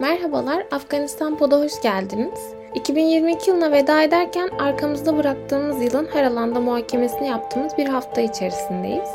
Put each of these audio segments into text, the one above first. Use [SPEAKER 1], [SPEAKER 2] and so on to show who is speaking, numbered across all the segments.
[SPEAKER 1] Merhabalar, Afganistan Pod'a hoş geldiniz. 2022 yılına veda ederken arkamızda bıraktığımız yılın her alanda muhakemesini yaptığımız bir hafta içerisindeyiz.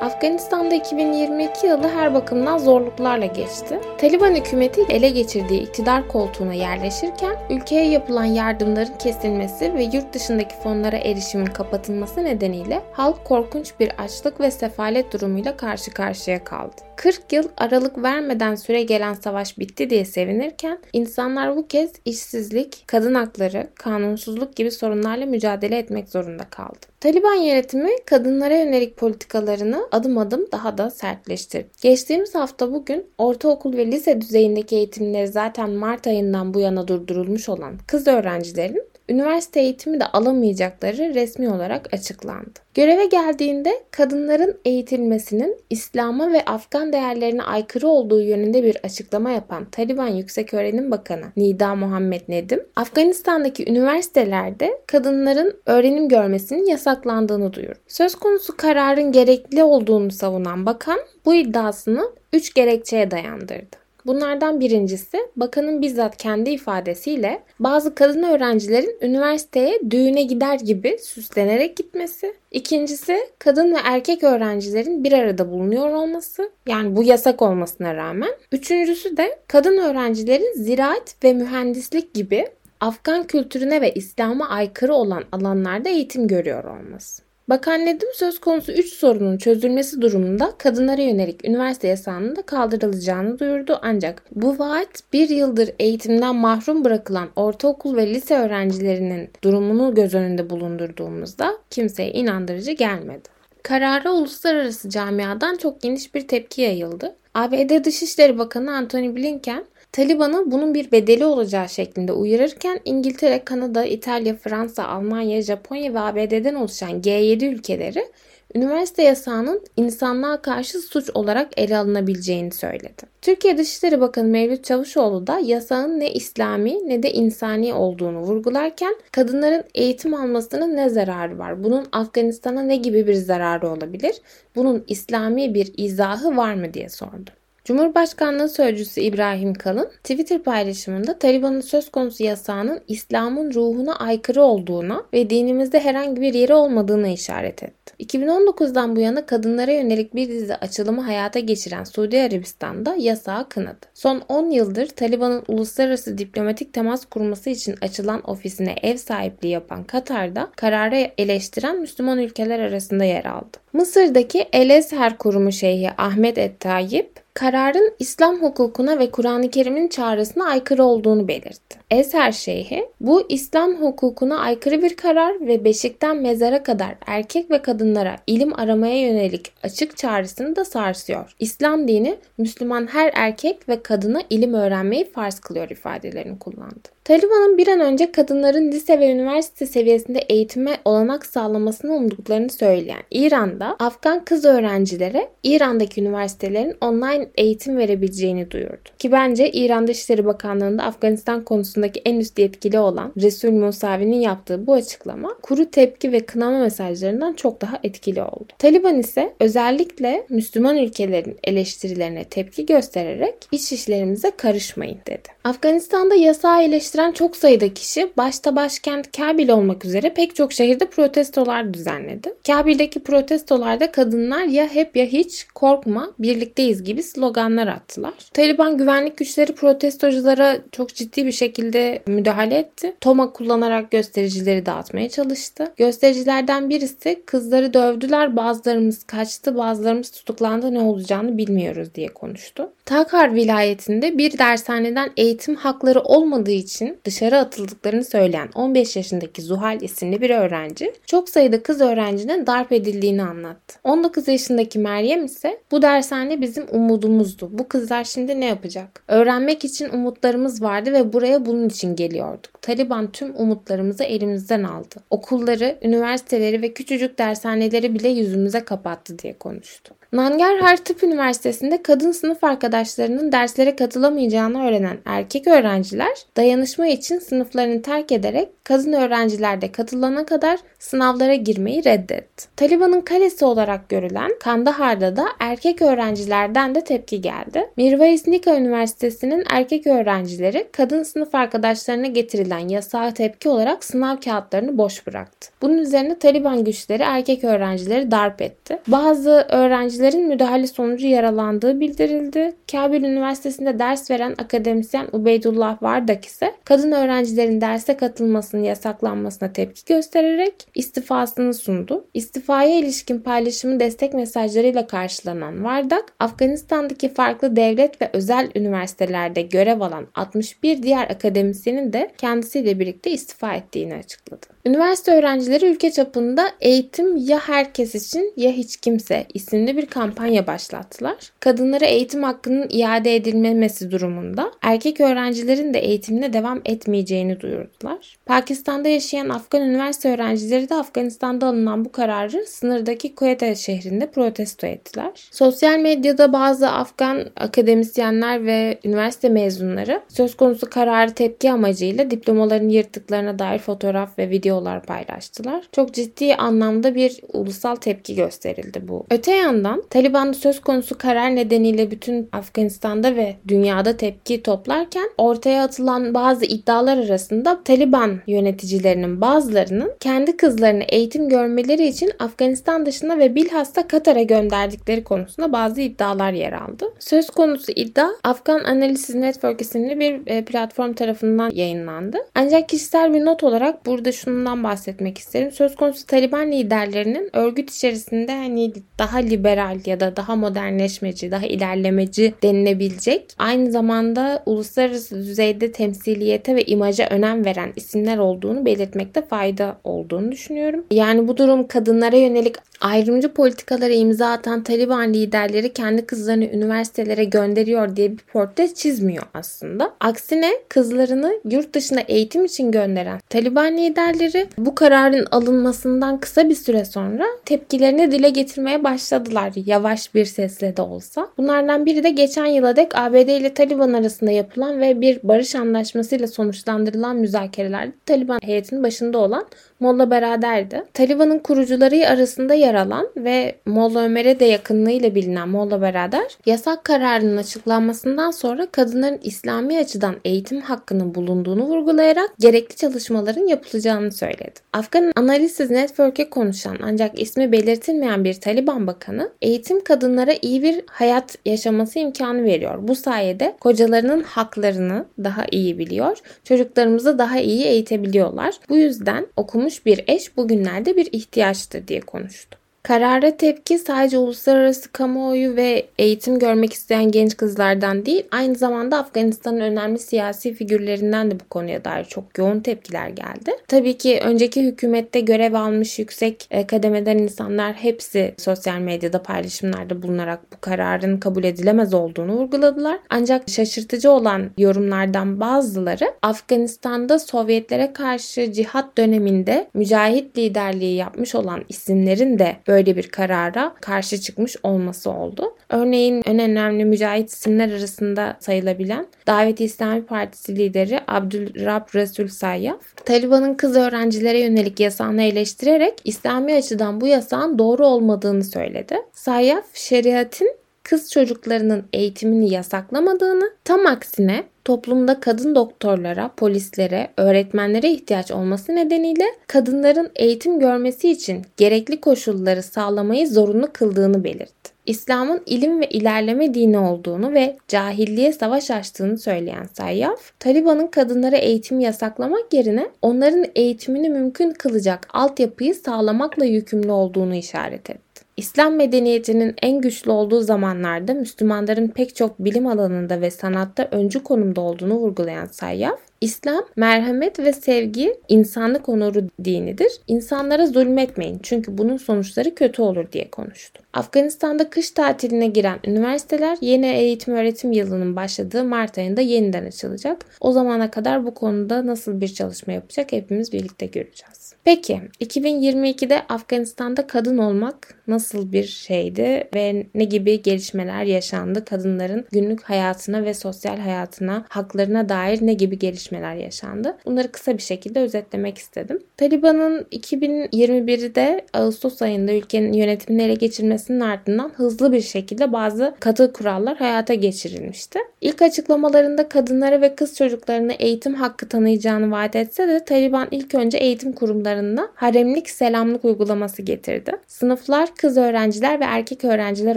[SPEAKER 1] Afganistan'da 2022 yılı her bakımdan zorluklarla geçti. Taliban hükümeti ele geçirdiği iktidar koltuğuna yerleşirken ülkeye yapılan yardımların kesilmesi ve yurt dışındaki fonlara erişimin kapatılması nedeniyle halk korkunç bir açlık ve sefalet durumuyla karşı karşıya kaldı. 40 yıl aralık vermeden süre gelen savaş bitti diye sevinirken insanlar bu kez işsizlik, kadın hakları, kanunsuzluk gibi sorunlarla mücadele etmek zorunda kaldı. Taliban yönetimi kadınlara yönelik politikalarını adım adım daha da sertleştirdi. Geçtiğimiz hafta bugün ortaokul ve lise düzeyindeki eğitimleri zaten Mart ayından bu yana durdurulmuş olan kız öğrencilerin üniversite eğitimi de alamayacakları resmi olarak açıklandı. Göreve geldiğinde kadınların eğitilmesinin İslam'a ve Afgan değerlerine aykırı olduğu yönünde bir açıklama yapan Taliban Yükseköğrenim Bakanı Nida Muhammed Nedim, Afganistan'daki üniversitelerde kadınların öğrenim görmesinin yasaklandığını duyurdu. Söz konusu kararın gerekli olduğunu savunan bakan bu iddiasını 3 gerekçeye dayandırdı. Bunlardan birincisi bakanın bizzat kendi ifadesiyle bazı kadın öğrencilerin üniversiteye düğüne gider gibi süslenerek gitmesi. İkincisi kadın ve erkek öğrencilerin bir arada bulunuyor olması. Yani bu yasak olmasına rağmen. Üçüncüsü de kadın öğrencilerin ziraat ve mühendislik gibi Afgan kültürüne ve İslam'a aykırı olan alanlarda eğitim görüyor olması. Bakan Nedim söz konusu 3 sorunun çözülmesi durumunda kadınlara yönelik üniversite yasağının da kaldırılacağını duyurdu ancak bu vaat bir yıldır eğitimden mahrum bırakılan ortaokul ve lise öğrencilerinin durumunu göz önünde bulundurduğumuzda kimseye inandırıcı gelmedi. Karara uluslararası camiadan çok geniş bir tepki yayıldı. ABD Dışişleri Bakanı Antony Blinken Taliban'ı bunun bir bedeli olacağı şeklinde uyarırken İngiltere, Kanada, İtalya, Fransa, Almanya, Japonya ve ABD'den oluşan G7 ülkeleri üniversite yasağının insanlığa karşı suç olarak ele alınabileceğini söyledi. Türkiye Dışişleri Bakanı Mevlüt Çavuşoğlu da yasağın ne İslami ne de insani olduğunu vurgularken kadınların eğitim almasının ne zararı var? Bunun Afganistan'a ne gibi bir zararı olabilir? Bunun İslami bir izahı var mı diye sordu. Cumhurbaşkanlığı Sözcüsü İbrahim Kalın Twitter paylaşımında Taliban'ın söz konusu yasağının İslam'ın ruhuna aykırı olduğuna ve dinimizde herhangi bir yeri olmadığına işaret etti. 2019'dan bu yana kadınlara yönelik bir dizi açılımı hayata geçiren Suudi Arabistan'da yasağı kınadı. Son 10 yıldır Taliban'ın uluslararası diplomatik temas kurması için açılan ofisine ev sahipliği yapan Katar'da kararı eleştiren Müslüman ülkeler arasında yer aldı. Mısır'daki El Ezher Kurumu Şeyhi Ahmet Et Tayyip kararın İslam hukukuna ve Kur'an-ı Kerim'in çağrısına aykırı olduğunu belirtti. Eser Şeyhi, bu İslam hukukuna aykırı bir karar ve beşikten mezara kadar erkek ve kadınlara ilim aramaya yönelik açık çağrısını da sarsıyor. İslam dini Müslüman her erkek ve kadına ilim öğrenmeyi farz kılıyor ifadelerini kullandı. Taliban'ın bir an önce kadınların lise ve üniversite seviyesinde eğitime olanak sağlamasını umduklarını söyleyen İran'da Afgan kız öğrencilere İran'daki üniversitelerin online eğitim verebileceğini duyurdu. Ki bence İran Dışişleri Bakanlığı'nda Afganistan konusundaki en üst yetkili olan Resul Musavi'nin yaptığı bu açıklama kuru tepki ve kınama mesajlarından çok daha etkili oldu. Taliban ise özellikle Müslüman ülkelerin eleştirilerine tepki göstererek iç işlerimize karışmayın dedi. Afganistan'da yasağı eleştiren çok sayıda kişi başta başkent Kabil olmak üzere pek çok şehirde protestolar düzenledi. Kabil'deki protestolarda kadınlar ya hep ya hiç korkma birlikteyiz gibi sloganlar attılar. Taliban güvenlik güçleri protestoculara çok ciddi bir şekilde müdahale etti. Toma kullanarak göstericileri dağıtmaya çalıştı. Göstericilerden birisi kızları dövdüler bazılarımız kaçtı bazılarımız tutuklandı ne olacağını bilmiyoruz diye konuştu. Takar vilayetinde bir dershaneden eğitim hakları olmadığı için dışarı atıldıklarını söyleyen 15 yaşındaki Zuhal isimli bir öğrenci çok sayıda kız öğrencinin darp edildiğini anlattı. 19 yaşındaki Meryem ise bu dershane bizim umudumuzdu. Bu kızlar şimdi ne yapacak? Öğrenmek için umutlarımız vardı ve buraya bunun için geliyorduk. Taliban tüm umutlarımızı elimizden aldı. Okulları, üniversiteleri ve küçücük dershaneleri bile yüzümüze kapattı diye konuştu. Nangarhar Tıp Üniversitesi'nde kadın sınıf arkadaşlarının derslere katılamayacağını öğrenen erkek öğrenciler dayanışma için sınıflarını terk ederek kadın öğrenciler de katılana kadar sınavlara girmeyi reddetti. Taliban'ın kalesi olarak görülen Kandahar'da da erkek öğrencilerden de tepki geldi. Mirvais Nika Üniversitesi'nin erkek öğrencileri kadın sınıf arkadaşlarına getirilen yasağa tepki olarak sınav kağıtlarını boş bıraktı. Bunun üzerine Taliban güçleri erkek öğrencileri darp etti. Bazı öğrencilerin müdahale sonucu yaralandığı bildirildi. Kabil Üniversitesi'nde ders veren akademisyen Ubeydullah Vardak ise kadın öğrencilerin derse katılmasının yasaklanmasına tepki göstererek istifasını sundu. İstifaya ilişkin paylaşımı destek mesajlarıyla karşılanan Vardak, Afganistan'daki farklı devlet ve özel üniversitelerde görev alan 61 diğer akademisyenin de kendisiyle birlikte istifa ettiğini açıkladı. Üniversite öğrencileri ülke çapında eğitim ya herkes için ya hiç kimse isimli bir kampanya başlattılar. Kadınlara eğitim hakkının iade edilmemesi durumunda erkek öğrencilerin de eğitimine devam etmeyeceğini duyurdular. Pakistan'da yaşayan Afgan üniversite öğrencileri de Afganistan'da alınan bu kararı sınırdaki Quetta şehrinde protesto ettiler. Sosyal medyada bazı Afgan akademisyenler ve üniversite mezunları söz konusu kararı tepki amacıyla diplomaların yırttıklarına dair fotoğraf ve video videolar paylaştılar. Çok ciddi anlamda bir ulusal tepki gösterildi bu. Öte yandan Taliban söz konusu karar nedeniyle bütün Afganistan'da ve dünyada tepki toplarken ortaya atılan bazı iddialar arasında Taliban yöneticilerinin bazılarının kendi kızlarını eğitim görmeleri için Afganistan dışına ve bilhassa Katar'a gönderdikleri konusunda bazı iddialar yer aldı. Söz konusu iddia Afgan Analysis Network isimli bir e, platform tarafından yayınlandı. Ancak kişisel bir not olarak burada şunu şundan bahsetmek isterim. Söz konusu Taliban liderlerinin örgüt içerisinde hani daha liberal ya da daha modernleşmeci, daha ilerlemeci denilebilecek aynı zamanda uluslararası düzeyde temsiliyete ve imaja önem veren isimler olduğunu belirtmekte fayda olduğunu düşünüyorum. Yani bu durum kadınlara yönelik ayrımcı politikalara imza atan Taliban liderleri kendi kızlarını üniversitelere gönderiyor diye bir portre çizmiyor aslında. Aksine kızlarını yurt dışına eğitim için gönderen Taliban liderleri bu kararın alınmasından kısa bir süre sonra tepkilerini dile getirmeye başladılar yavaş bir sesle de olsa. Bunlardan biri de geçen yıla dek ABD ile Taliban arasında yapılan ve bir barış anlaşmasıyla sonuçlandırılan müzakerelerde Taliban heyetinin başında olan Molla Berader'di. Taliban'ın kurucuları arasında yer alan ve Molla Ömer'e de yakınlığıyla bilinen Molla Berader, yasak kararının açıklanmasından sonra kadınların İslami açıdan eğitim hakkının bulunduğunu vurgulayarak gerekli çalışmaların yapılacağını söyledi. Afgan Analysis Network'e konuşan ancak ismi belirtilmeyen bir Taliban bakanı, eğitim kadınlara iyi bir hayat yaşaması imkanı veriyor. Bu sayede kocalarının haklarını daha iyi biliyor, çocuklarımızı daha iyi eğitebiliyorlar. Bu yüzden okumuş bir eş bugünlerde bir ihtiyaçtır diye konuştu. Karara tepki sadece uluslararası kamuoyu ve eğitim görmek isteyen genç kızlardan değil, aynı zamanda Afganistan'ın önemli siyasi figürlerinden de bu konuya dair çok yoğun tepkiler geldi. Tabii ki önceki hükümette görev almış yüksek e, kademeden insanlar hepsi sosyal medyada paylaşımlarda bulunarak bu kararın kabul edilemez olduğunu vurguladılar. Ancak şaşırtıcı olan yorumlardan bazıları Afganistan'da Sovyetlere karşı cihat döneminde mücahit liderliği yapmış olan isimlerin de böyle böyle bir karara karşı çıkmış olması oldu. Örneğin en önemli mücahit isimler arasında sayılabilen Davet İslami Partisi lideri Abdülrab Resul Sayyaf, Taliban'ın kız öğrencilere yönelik yasağını eleştirerek İslami açıdan bu yasağın doğru olmadığını söyledi. Sayyaf, şeriatın kız çocuklarının eğitimini yasaklamadığını, tam aksine toplumda kadın doktorlara, polislere, öğretmenlere ihtiyaç olması nedeniyle kadınların eğitim görmesi için gerekli koşulları sağlamayı zorunlu kıldığını belirtti. İslam'ın ilim ve ilerleme dini olduğunu ve cahilliğe savaş açtığını söyleyen Sayyaf, Taliban'ın kadınlara eğitim yasaklamak yerine onların eğitimini mümkün kılacak altyapıyı sağlamakla yükümlü olduğunu işaret etti. İslam medeniyetinin en güçlü olduğu zamanlarda Müslümanların pek çok bilim alanında ve sanatta öncü konumda olduğunu vurgulayan Sayyaf, İslam merhamet ve sevgi insanlık onuru dinidir. İnsanlara zulmetmeyin çünkü bunun sonuçları kötü olur diye konuştu. Afganistan'da kış tatiline giren üniversiteler yeni eğitim öğretim yılının başladığı Mart ayında yeniden açılacak. O zamana kadar bu konuda nasıl bir çalışma yapacak hepimiz birlikte göreceğiz. Peki 2022'de Afganistan'da kadın olmak nasıl bir şeydi ve ne gibi gelişmeler yaşandı? Kadınların günlük hayatına ve sosyal hayatına, haklarına dair ne gibi gelişmeler yaşandı? Bunları kısa bir şekilde özetlemek istedim. Taliban'ın 2021'de Ağustos ayında ülkenin yönetimini ele geçirmesinin ardından hızlı bir şekilde bazı katı kurallar hayata geçirilmişti. İlk açıklamalarında kadınlara ve kız çocuklarına eğitim hakkı tanıyacağını vaat etse de Taliban ilk önce eğitim kurumlarında haremlik selamlık uygulaması getirdi. Sınıflar kız öğrenciler ve erkek öğrenciler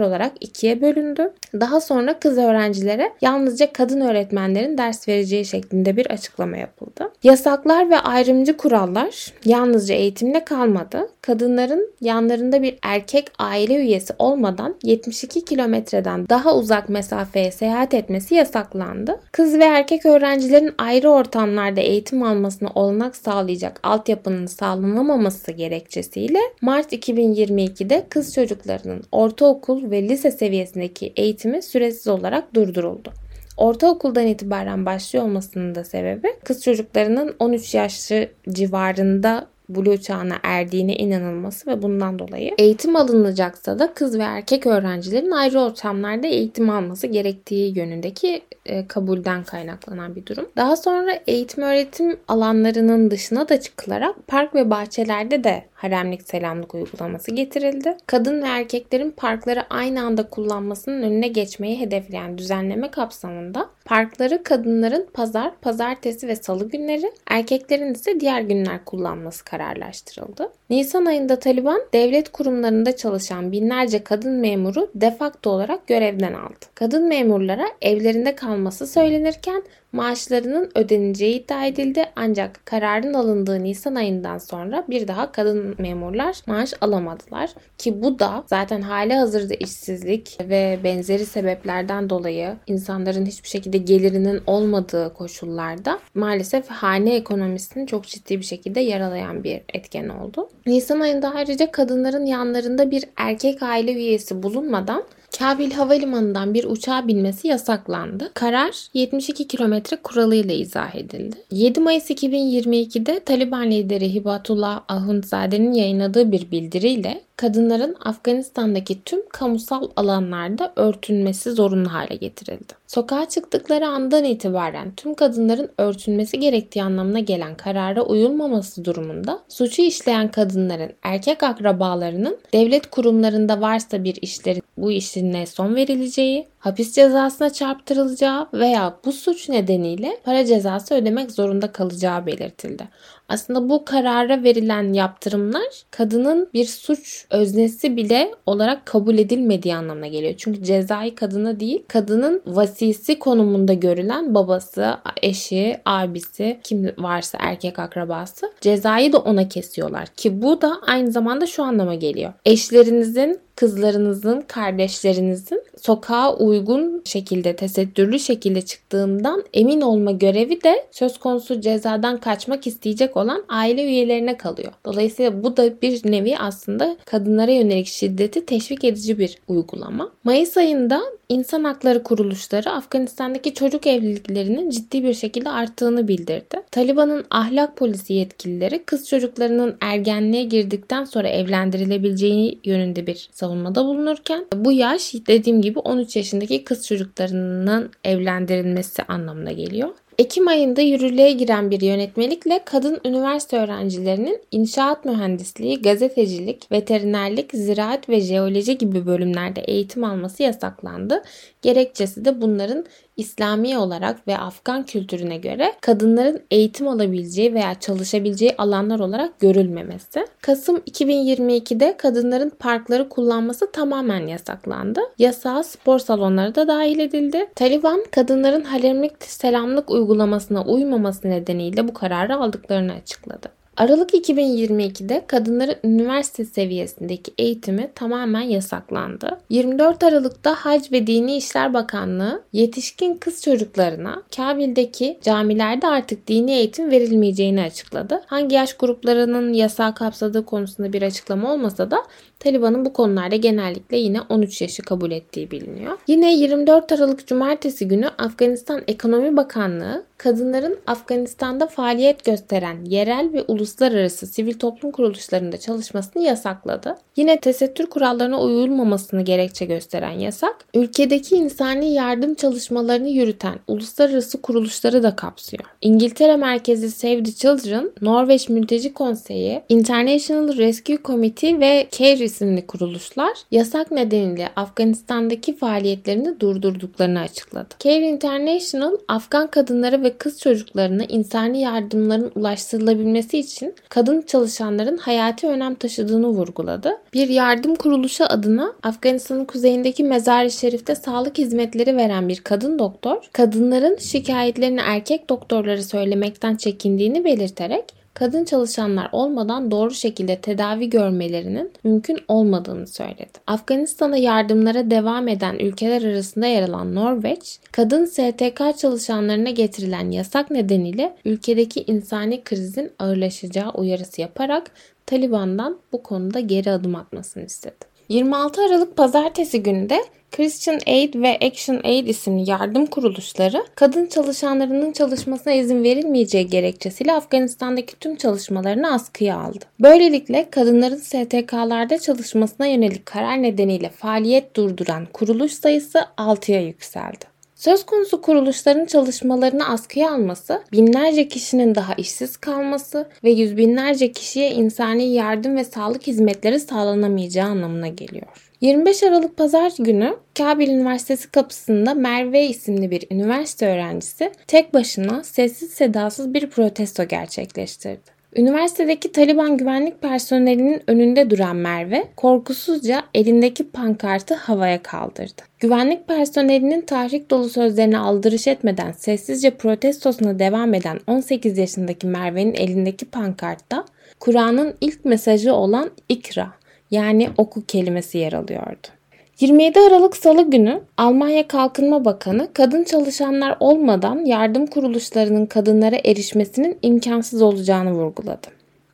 [SPEAKER 1] olarak ikiye bölündü. Daha sonra kız öğrencilere yalnızca kadın öğretmenlerin ders vereceği şeklinde bir açıklama yapıldı. Yasaklar ve ayrımcı kurallar yalnızca eğitimle kalmadı. Kadınların yanlarında bir erkek aile üyesi olmadan 72 kilometreden daha uzak mesafeye seyahat etmesi yasaklandı. Kız ve erkek öğrencilerin ayrı ortamlarda eğitim almasına olanak sağlayacak altyapının sağlanamaması gerekçesiyle Mart 2022'de kız çocuklarının ortaokul ve lise seviyesindeki eğitimi süresiz olarak durduruldu. Ortaokuldan itibaren başlıyor olmasının da sebebi kız çocuklarının 13 yaşı civarında Blue çağına erdiğine inanılması ve bundan dolayı eğitim alınacaksa da kız ve erkek öğrencilerin ayrı ortamlarda eğitim alması gerektiği yönündeki e, kabulden kaynaklanan bir durum. Daha sonra eğitim öğretim alanlarının dışına da çıkılarak park ve bahçelerde de haremlik selamlık uygulaması getirildi. Kadın ve erkeklerin parkları aynı anda kullanmasının önüne geçmeyi hedefleyen düzenleme kapsamında parkları kadınların pazar, pazartesi ve salı günleri, erkeklerin ise diğer günler kullanması kararlaştırıldı. Nisan ayında Taliban devlet kurumlarında çalışan binlerce kadın memuru defakto olarak görevden aldı. Kadın memurlara evlerinde kalması söylenirken maaşlarının ödeneceği iddia edildi ancak kararın alındığı Nisan ayından sonra bir daha kadın memurlar maaş alamadılar ki bu da zaten hali hazırda işsizlik ve benzeri sebeplerden dolayı insanların hiçbir şekilde gelirinin olmadığı koşullarda maalesef hane ekonomisini çok ciddi bir şekilde yaralayan bir etken oldu. Nisan ayında ayrıca kadınların yanlarında bir erkek aile üyesi bulunmadan Kabil Havalimanı'ndan bir uçağa binmesi yasaklandı. Karar 72 kilometre kuralıyla izah edildi. 7 Mayıs 2022'de Taliban lideri Hibatullah Ahundzade'nin yayınladığı bir bildiriyle kadınların Afganistan'daki tüm kamusal alanlarda örtünmesi zorunlu hale getirildi. Sokağa çıktıkları andan itibaren tüm kadınların örtünmesi gerektiği anlamına gelen karara uyulmaması durumunda suçu işleyen kadınların erkek akrabalarının devlet kurumlarında varsa bir işlerin bu işine son verileceği, hapis cezasına çarptırılacağı veya bu suç nedeniyle para cezası ödemek zorunda kalacağı belirtildi. Aslında bu karara verilen yaptırımlar kadının bir suç öznesi bile olarak kabul edilmediği anlamına geliyor. Çünkü cezayı kadına değil, kadının vasisi konumunda görülen babası, eşi, abisi, kim varsa erkek akrabası cezayı da ona kesiyorlar. Ki bu da aynı zamanda şu anlama geliyor. Eşlerinizin kızlarınızın, kardeşlerinizin sokağa uygun şekilde, tesettürlü şekilde çıktığından emin olma görevi de söz konusu cezadan kaçmak isteyecek olan aile üyelerine kalıyor. Dolayısıyla bu da bir nevi aslında kadınlara yönelik şiddeti teşvik edici bir uygulama. Mayıs ayında İnsan Hakları Kuruluşları Afganistan'daki çocuk evliliklerinin ciddi bir şekilde arttığını bildirdi. Taliban'ın ahlak polisi yetkilileri kız çocuklarının ergenliğe girdikten sonra evlendirilebileceği yönünde bir savunmada bulunurken bu yaş dediğim gibi 13 yaşındaki kız çocuklarının evlendirilmesi anlamına geliyor. Ekim ayında yürürlüğe giren bir yönetmelikle kadın üniversite öğrencilerinin inşaat mühendisliği, gazetecilik, veterinerlik, ziraat ve jeoloji gibi bölümlerde eğitim alması yasaklandı. Gerekçesi de bunların İslami olarak ve Afgan kültürüne göre kadınların eğitim alabileceği veya çalışabileceği alanlar olarak görülmemesi. Kasım 2022'de kadınların parkları kullanması tamamen yasaklandı. Yasağa spor salonları da dahil edildi. Taliban kadınların haremlik selamlık uygulamasına uymaması nedeniyle bu kararı aldıklarını açıkladı. Aralık 2022'de kadınların üniversite seviyesindeki eğitimi tamamen yasaklandı. 24 Aralık'ta Hac ve Dini İşler Bakanlığı yetişkin kız çocuklarına Kabil'deki camilerde artık dini eğitim verilmeyeceğini açıkladı. Hangi yaş gruplarının yasağı kapsadığı konusunda bir açıklama olmasa da Taliban'ın bu konularda genellikle yine 13 yaşı kabul ettiği biliniyor. Yine 24 Aralık Cumartesi günü Afganistan Ekonomi Bakanlığı kadınların Afganistan'da faaliyet gösteren yerel ve uluslararası sivil toplum kuruluşlarında çalışmasını yasakladı. Yine tesettür kurallarına uyulmamasını gerekçe gösteren yasak, ülkedeki insani yardım çalışmalarını yürüten uluslararası kuruluşları da kapsıyor. İngiltere merkezi Save the Children, Norveç Mülteci Konseyi, International Rescue Committee ve CARE isimli kuruluşlar yasak nedeniyle Afganistan'daki faaliyetlerini durdurduklarını açıkladı. Care International, Afgan kadınları ve kız çocuklarına insani yardımların ulaştırılabilmesi için kadın çalışanların hayati önem taşıdığını vurguladı. Bir yardım kuruluşu adına Afganistan'ın kuzeyindeki Mezar-ı Şerif'te sağlık hizmetleri veren bir kadın doktor, kadınların şikayetlerini erkek doktorları söylemekten çekindiğini belirterek kadın çalışanlar olmadan doğru şekilde tedavi görmelerinin mümkün olmadığını söyledi. Afganistan'a yardımlara devam eden ülkeler arasında yer alan Norveç, kadın STK çalışanlarına getirilen yasak nedeniyle ülkedeki insani krizin ağırlaşacağı uyarısı yaparak Taliban'dan bu konuda geri adım atmasını istedi. 26 Aralık pazartesi günü de Christian Aid ve Action Aid isimli yardım kuruluşları kadın çalışanlarının çalışmasına izin verilmeyeceği gerekçesiyle Afganistan'daki tüm çalışmalarını askıya aldı. Böylelikle kadınların STK'larda çalışmasına yönelik karar nedeniyle faaliyet durduran kuruluş sayısı 6'ya yükseldi. Söz konusu kuruluşların çalışmalarını askıya alması, binlerce kişinin daha işsiz kalması ve yüz binlerce kişiye insani yardım ve sağlık hizmetleri sağlanamayacağı anlamına geliyor. 25 Aralık Pazar günü Kabil Üniversitesi kapısında Merve isimli bir üniversite öğrencisi tek başına sessiz sedasız bir protesto gerçekleştirdi. Üniversitedeki Taliban güvenlik personelinin önünde duran Merve korkusuzca elindeki pankartı havaya kaldırdı. Güvenlik personelinin tahrik dolu sözlerine aldırış etmeden sessizce protestosuna devam eden 18 yaşındaki Merve'nin elindeki pankartta Kur'an'ın ilk mesajı olan ikra yani oku kelimesi yer alıyordu. 27 Aralık Salı günü Almanya Kalkınma Bakanı kadın çalışanlar olmadan yardım kuruluşlarının kadınlara erişmesinin imkansız olacağını vurguladı.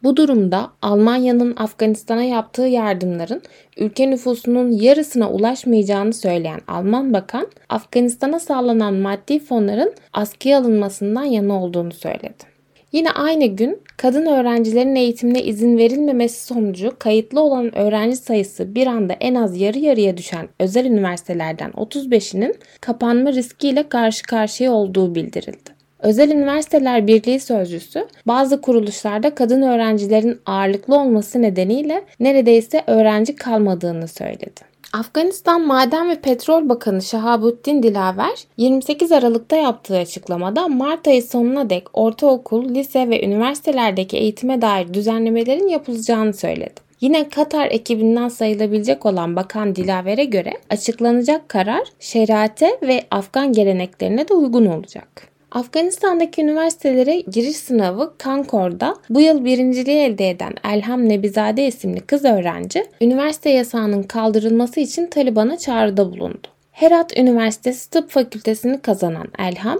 [SPEAKER 1] Bu durumda Almanya'nın Afganistan'a yaptığı yardımların ülke nüfusunun yarısına ulaşmayacağını söyleyen Alman bakan, Afganistan'a sağlanan maddi fonların askıya alınmasından yana olduğunu söyledi. Yine aynı gün kadın öğrencilerin eğitimine izin verilmemesi sonucu kayıtlı olan öğrenci sayısı bir anda en az yarı yarıya düşen özel üniversitelerden 35'inin kapanma riskiyle karşı karşıya olduğu bildirildi. Özel Üniversiteler Birliği sözcüsü bazı kuruluşlarda kadın öğrencilerin ağırlıklı olması nedeniyle neredeyse öğrenci kalmadığını söyledi. Afganistan Maden ve Petrol Bakanı Şahabuddin Dilaver 28 Aralık'ta yaptığı açıklamada Mart ayı sonuna dek ortaokul, lise ve üniversitelerdeki eğitime dair düzenlemelerin yapılacağını söyledi. Yine Katar ekibinden sayılabilecek olan Bakan Dilaver'e göre açıklanacak karar şeriate ve Afgan geleneklerine de uygun olacak. Afganistan'daki üniversitelere giriş sınavı Concord'da bu yıl birinciliği elde eden Elham Nebizade isimli kız öğrenci, üniversite yasağının kaldırılması için Taliban'a çağrıda bulundu. Herat Üniversitesi Tıp Fakültesini kazanan Elham,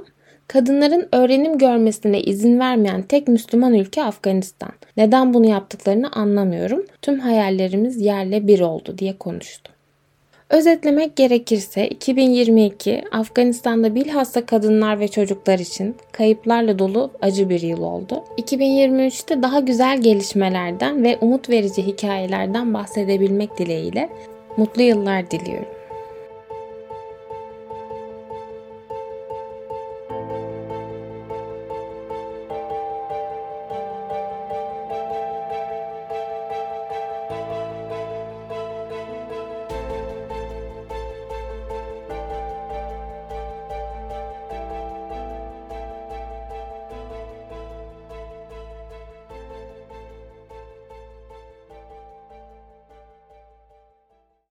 [SPEAKER 1] kadınların öğrenim görmesine izin vermeyen tek Müslüman ülke Afganistan. Neden bunu yaptıklarını anlamıyorum. Tüm hayallerimiz yerle bir oldu diye konuştu. Özetlemek gerekirse 2022 Afganistan'da bilhassa kadınlar ve çocuklar için kayıplarla dolu acı bir yıl oldu. 2023'te daha güzel gelişmelerden ve umut verici hikayelerden bahsedebilmek dileğiyle mutlu yıllar diliyorum.